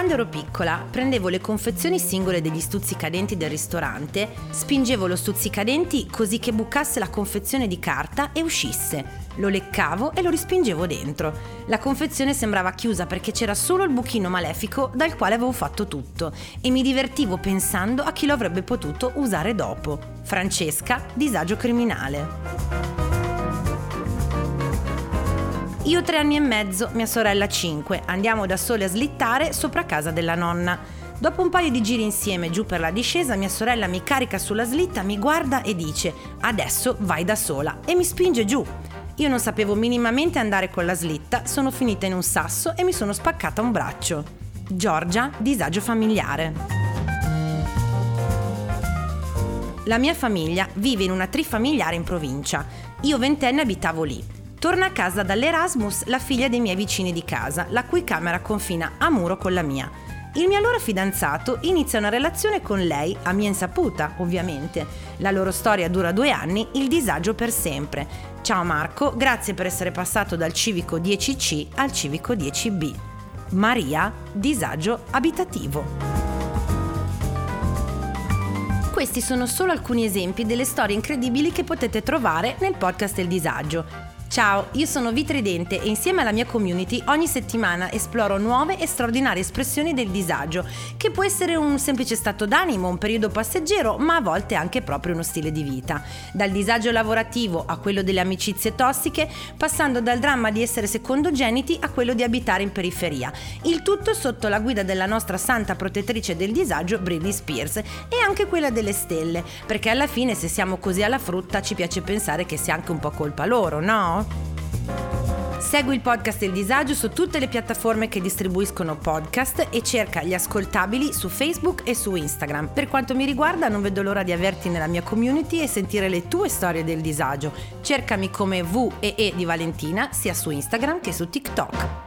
quando ero piccola prendevo le confezioni singole degli stuzzicadenti del ristorante, spingevo lo stuzzicadenti così che bucasse la confezione di carta e uscisse. Lo leccavo e lo rispingevo dentro. La confezione sembrava chiusa perché c'era solo il buchino malefico dal quale avevo fatto tutto e mi divertivo pensando a chi lo avrebbe potuto usare dopo. Francesca, disagio criminale. Io tre anni e mezzo, mia sorella cinque. Andiamo da sole a slittare sopra casa della nonna. Dopo un paio di giri insieme giù per la discesa, mia sorella mi carica sulla slitta, mi guarda e dice: Adesso vai da sola e mi spinge giù. Io non sapevo minimamente andare con la slitta, sono finita in un sasso e mi sono spaccata un braccio. Giorgia, disagio familiare. La mia famiglia vive in una trifamiliare in provincia. Io ventenne abitavo lì. Torna a casa dall'Erasmus la figlia dei miei vicini di casa, la cui camera confina a muro con la mia. Il mio allora fidanzato inizia una relazione con lei, a mia insaputa, ovviamente. La loro storia dura due anni, il disagio per sempre. Ciao Marco, grazie per essere passato dal civico 10C al civico 10B. Maria, disagio abitativo. Questi sono solo alcuni esempi delle storie incredibili che potete trovare nel podcast Il Disagio. Ciao, io sono Vitridente e insieme alla mia community ogni settimana esploro nuove e straordinarie espressioni del disagio, che può essere un semplice stato d'animo, un periodo passeggero, ma a volte anche proprio uno stile di vita. Dal disagio lavorativo a quello delle amicizie tossiche, passando dal dramma di essere secondogeniti a quello di abitare in periferia. Il tutto sotto la guida della nostra santa protettrice del disagio, Britney Spears, e anche quella delle stelle, perché alla fine se siamo così alla frutta ci piace pensare che sia anche un po' colpa loro, no? Segui il podcast Il Disagio su tutte le piattaforme che distribuiscono podcast e cerca gli ascoltabili su Facebook e su Instagram. Per quanto mi riguarda non vedo l'ora di averti nella mia community e sentire le tue storie del disagio. Cercami come V e E di Valentina sia su Instagram che su TikTok.